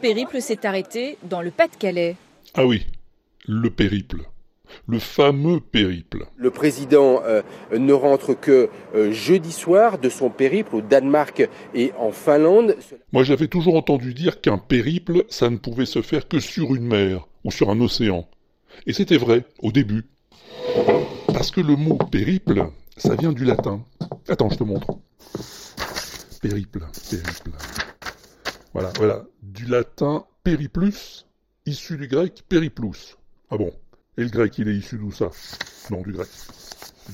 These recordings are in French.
périple s'est arrêté dans le Pas-de-Calais. Ah oui, le périple. Le fameux périple. Le président euh, ne rentre que euh, jeudi soir de son périple au Danemark et en Finlande. Moi j'avais toujours entendu dire qu'un périple, ça ne pouvait se faire que sur une mer ou sur un océan. Et c'était vrai, au début. Parce que le mot périple, ça vient du latin. Attends, je te montre. Périple, périple. Voilà, voilà. Du latin periplus, issu du grec periplus. Ah bon Et le grec, il est issu d'où ça? Non, du grec.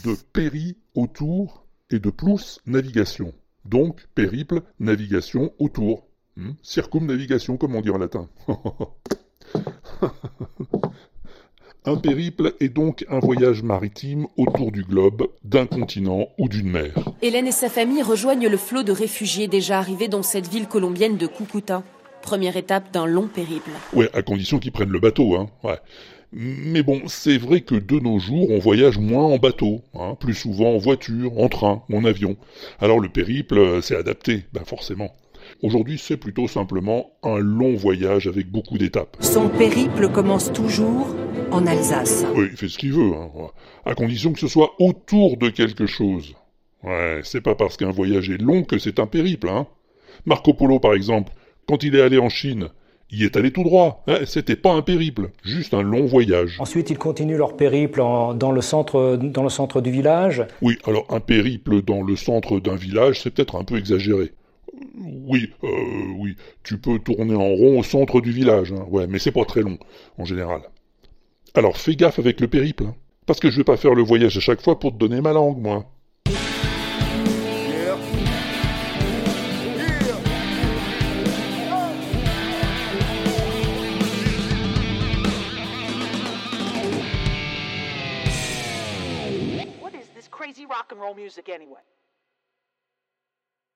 De péri, autour, et de plus, navigation. Donc, périple, navigation, autour. Hmm Circumnavigation, comme on dit en latin. Un périple est donc un voyage maritime autour du globe, d'un continent ou d'une mer. Hélène et sa famille rejoignent le flot de réfugiés déjà arrivés dans cette ville colombienne de Cucuta. Première étape d'un long périple. Ouais, à condition qu'ils prennent le bateau, hein. Ouais. Mais bon, c'est vrai que de nos jours, on voyage moins en bateau, hein, plus souvent en voiture, en train ou en avion. Alors le périple, c'est adapté, ben forcément. Aujourd'hui, c'est plutôt simplement un long voyage avec beaucoup d'étapes. Son périple commence toujours en Alsace. Oui, il fait ce qu'il veut, hein, à condition que ce soit autour de quelque chose. Ouais, c'est pas parce qu'un voyage est long que c'est un périple, hein. Marco Polo, par exemple, quand il est allé en Chine, il est allé tout droit. Hein, C'était pas un périple, juste un long voyage. Ensuite, ils continuent leur périple en- dans, le centre, dans le centre du village. Oui, alors un périple dans le centre d'un village, c'est peut-être un peu exagéré. Oui, euh, oui, tu peux tourner en rond au centre du village, hein. ouais, mais c'est pas très long, en général. Alors fais gaffe avec le périple, hein, parce que je vais pas faire le voyage à chaque fois pour te donner ma langue, moi.